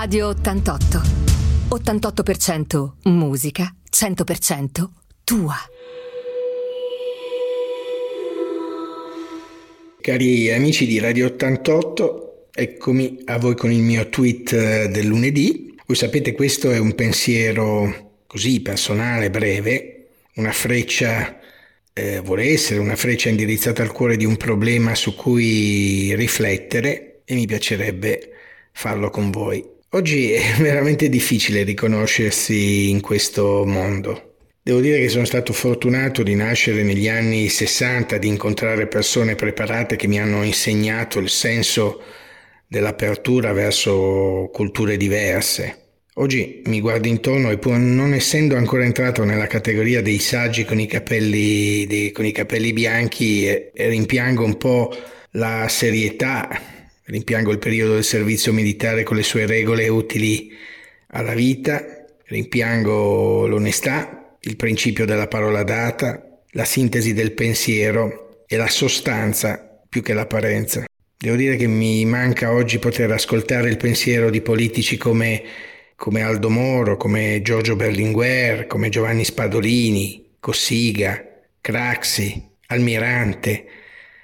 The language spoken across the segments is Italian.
Radio 88. 88% musica, 100% tua. Cari amici di Radio 88, eccomi a voi con il mio tweet eh, del lunedì. Voi sapete questo è un pensiero così personale, breve, una freccia eh, vuole essere una freccia indirizzata al cuore di un problema su cui riflettere e mi piacerebbe farlo con voi. Oggi è veramente difficile riconoscersi in questo mondo. Devo dire che sono stato fortunato di nascere negli anni 60, di incontrare persone preparate che mi hanno insegnato il senso dell'apertura verso culture diverse. Oggi mi guardo intorno e pur non essendo ancora entrato nella categoria dei saggi con i capelli, dei, con i capelli bianchi, eh, rimpiango un po' la serietà Rimpiango il periodo del servizio militare con le sue regole utili alla vita, rimpiango l'onestà, il principio della parola data, la sintesi del pensiero e la sostanza più che l'apparenza. Devo dire che mi manca oggi poter ascoltare il pensiero di politici come, come Aldo Moro, come Giorgio Berlinguer, come Giovanni Spadolini, Cossiga, Craxi, Almirante,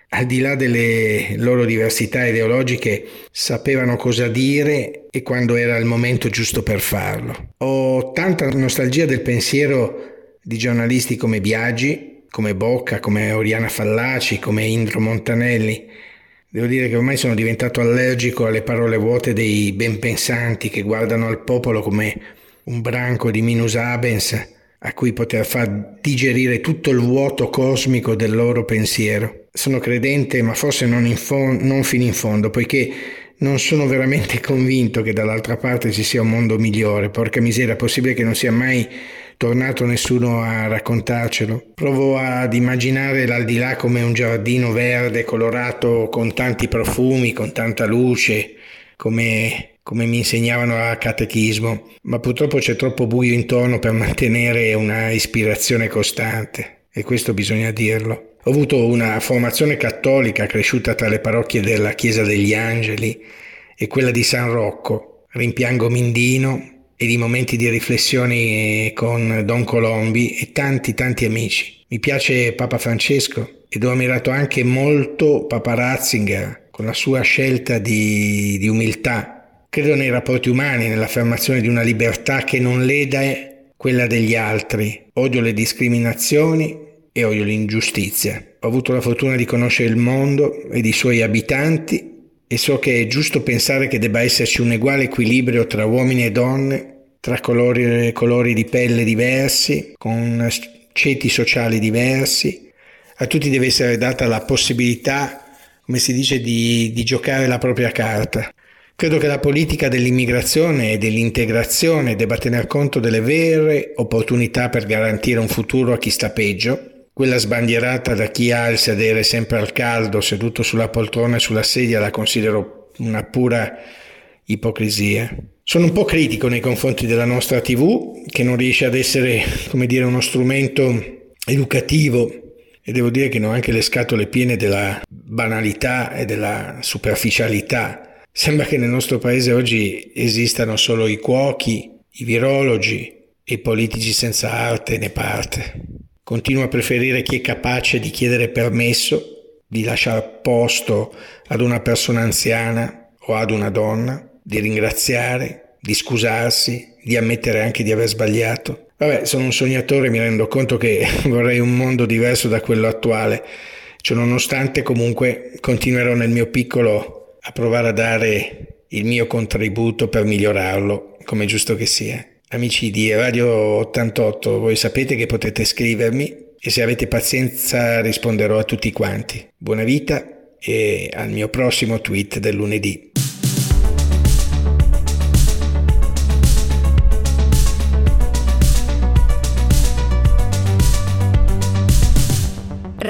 al di là delle loro diversità ideologiche, sapevano cosa dire e quando era il momento giusto per farlo. Ho tanta nostalgia del pensiero di giornalisti come Biagi, come Bocca, come Oriana Fallaci, come Indro Montanelli. Devo dire che ormai sono diventato allergico alle parole vuote dei benpensanti che guardano al popolo come un branco di minus abens a cui poter far digerire tutto il vuoto cosmico del loro pensiero. Sono credente, ma forse non, fo- non fino in fondo, poiché non sono veramente convinto che dall'altra parte ci sia un mondo migliore. Porca miseria, è possibile che non sia mai tornato nessuno a raccontarcelo. Provo ad immaginare l'aldilà come un giardino verde colorato con tanti profumi, con tanta luce, come come mi insegnavano a catechismo, ma purtroppo c'è troppo buio intorno per mantenere una ispirazione costante e questo bisogna dirlo. Ho avuto una formazione cattolica cresciuta tra le parrocchie della Chiesa degli Angeli e quella di San Rocco. Rimpiango Mindino e di momenti di riflessioni con Don Colombi e tanti tanti amici. Mi piace Papa Francesco ed ho ammirato anche molto Papa Ratzinger con la sua scelta di, di umiltà Credo nei rapporti umani, nell'affermazione di una libertà che non leda quella degli altri. Odio le discriminazioni e odio l'ingiustizia. Ho avuto la fortuna di conoscere il mondo ed i suoi abitanti e so che è giusto pensare che debba esserci un uguale equilibrio tra uomini e donne, tra colori, colori di pelle diversi, con ceti sociali diversi. A tutti deve essere data la possibilità, come si dice, di, di giocare la propria carta. Credo che la politica dell'immigrazione e dell'integrazione debba tener conto delle vere opportunità per garantire un futuro a chi sta peggio, quella sbandierata da chi ha il sedere sempre al caldo, seduto sulla poltrona e sulla sedia, la considero una pura ipocrisia. Sono un po' critico nei confronti della nostra TV, che non riesce ad essere, come dire, uno strumento educativo e devo dire che ne ho anche le scatole piene della banalità e della superficialità Sembra che nel nostro paese oggi esistano solo i cuochi, i virologi e i politici senza arte né parte. Continuo a preferire chi è capace di chiedere permesso, di lasciare posto ad una persona anziana o ad una donna, di ringraziare, di scusarsi, di ammettere anche di aver sbagliato. Vabbè, sono un sognatore mi rendo conto che vorrei un mondo diverso da quello attuale. Ciononostante comunque continuerò nel mio piccolo a provare a dare il mio contributo per migliorarlo, come giusto che sia. Amici di Radio 88, voi sapete che potete scrivermi e se avete pazienza risponderò a tutti quanti. Buona vita e al mio prossimo tweet del lunedì.